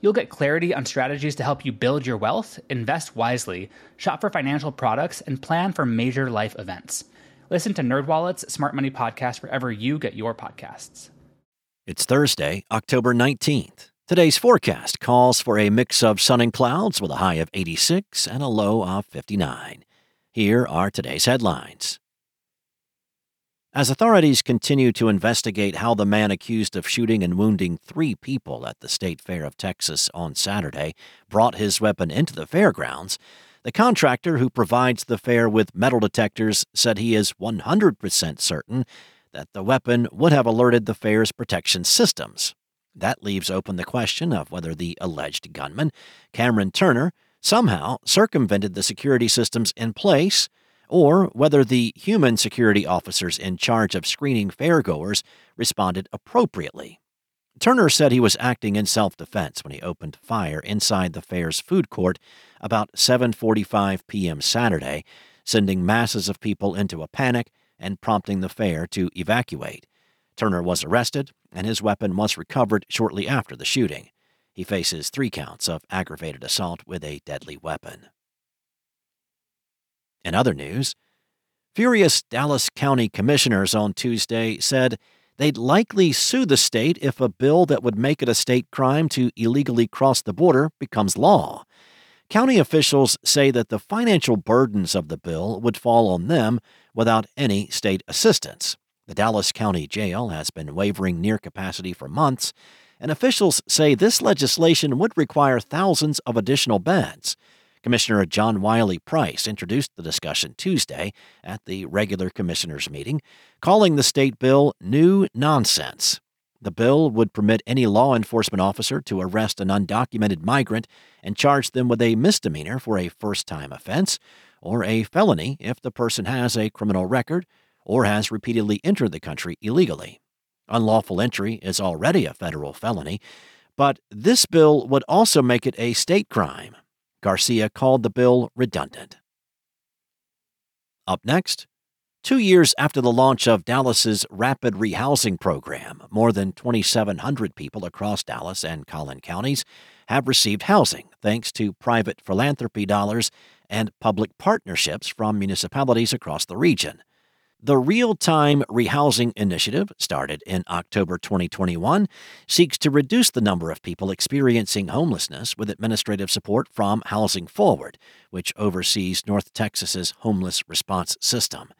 You'll get clarity on strategies to help you build your wealth, invest wisely, shop for financial products, and plan for major life events. Listen to NerdWallet's Smart Money Podcast wherever you get your podcasts. It's Thursday, October 19th. Today's forecast calls for a mix of sun and clouds with a high of 86 and a low of 59. Here are today's headlines. As authorities continue to investigate how the man accused of shooting and wounding three people at the State Fair of Texas on Saturday brought his weapon into the fairgrounds, the contractor who provides the fair with metal detectors said he is 100% certain that the weapon would have alerted the fair's protection systems. That leaves open the question of whether the alleged gunman, Cameron Turner, somehow circumvented the security systems in place or whether the human security officers in charge of screening fairgoers responded appropriately. Turner said he was acting in self-defense when he opened fire inside the fair's food court about 7:45 p.m. Saturday, sending masses of people into a panic and prompting the fair to evacuate. Turner was arrested and his weapon was recovered shortly after the shooting. He faces 3 counts of aggravated assault with a deadly weapon. In other news, furious Dallas County commissioners on Tuesday said they'd likely sue the state if a bill that would make it a state crime to illegally cross the border becomes law. County officials say that the financial burdens of the bill would fall on them without any state assistance. The Dallas County Jail has been wavering near capacity for months, and officials say this legislation would require thousands of additional beds. Commissioner John Wiley Price introduced the discussion Tuesday at the regular commissioners' meeting, calling the state bill new nonsense. The bill would permit any law enforcement officer to arrest an undocumented migrant and charge them with a misdemeanor for a first time offense, or a felony if the person has a criminal record or has repeatedly entered the country illegally. Unlawful entry is already a federal felony, but this bill would also make it a state crime Garcia called the bill redundant. Up next, two years after the launch of Dallas's rapid rehousing program, more than 2,700 people across Dallas and Collin counties have received housing thanks to private philanthropy dollars and public partnerships from municipalities across the region. The Real Time Rehousing Initiative, started in October 2021, seeks to reduce the number of people experiencing homelessness with administrative support from Housing Forward, which oversees North Texas's homeless response system.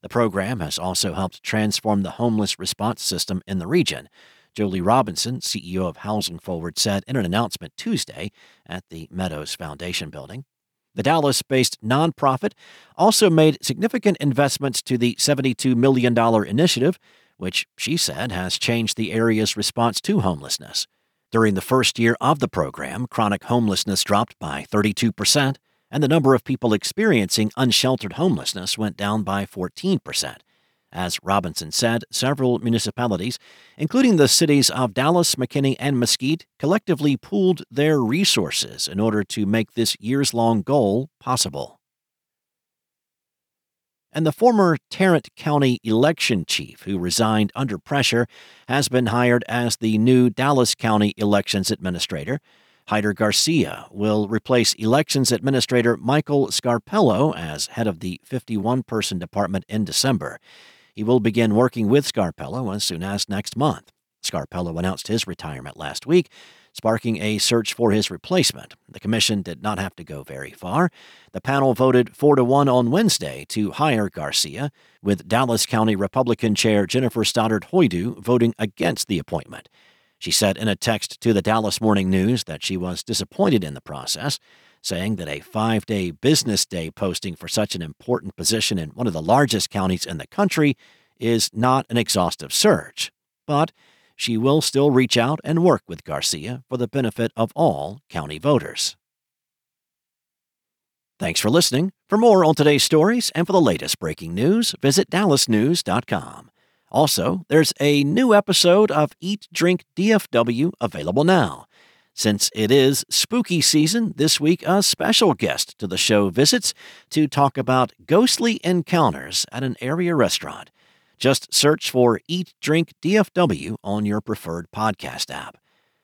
The program has also helped transform the homeless response system in the region. Joli Robinson, CEO of Housing Forward, said in an announcement Tuesday at the Meadows Foundation building. The Dallas based nonprofit also made significant investments to the $72 million initiative, which she said has changed the area's response to homelessness. During the first year of the program, chronic homelessness dropped by 32%, and the number of people experiencing unsheltered homelessness went down by 14%. As Robinson said, several municipalities, including the cities of Dallas, McKinney, and Mesquite, collectively pooled their resources in order to make this years long goal possible. And the former Tarrant County election chief, who resigned under pressure, has been hired as the new Dallas County elections administrator. Heider Garcia will replace elections administrator Michael Scarpello as head of the 51 person department in December. He will begin working with Scarpello as soon as next month. Scarpello announced his retirement last week, sparking a search for his replacement. The commission did not have to go very far. The panel voted 4 to 1 on Wednesday to hire Garcia, with Dallas County Republican Chair Jennifer Stoddard Hajdu voting against the appointment. She said in a text to the Dallas Morning News that she was disappointed in the process saying that a five day business day posting for such an important position in one of the largest counties in the country is not an exhaustive search. But she will still reach out and work with Garcia for the benefit of all county voters. Thanks for listening. For more on today's stories and for the latest breaking news, visit dallasnews.com. Also, there's a new episode of Eat Drink DFW available now. Since it is spooky season, this week a special guest to the show visits to talk about ghostly encounters at an area restaurant. Just search for Eat Drink DFW on your preferred podcast app.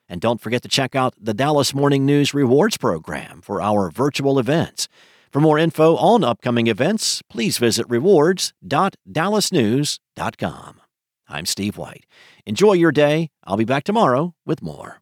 And don't forget to check out the Dallas Morning News Rewards Program for our virtual events. For more info on upcoming events, please visit rewards.dallasnews.com. I'm Steve White. Enjoy your day. I'll be back tomorrow with more.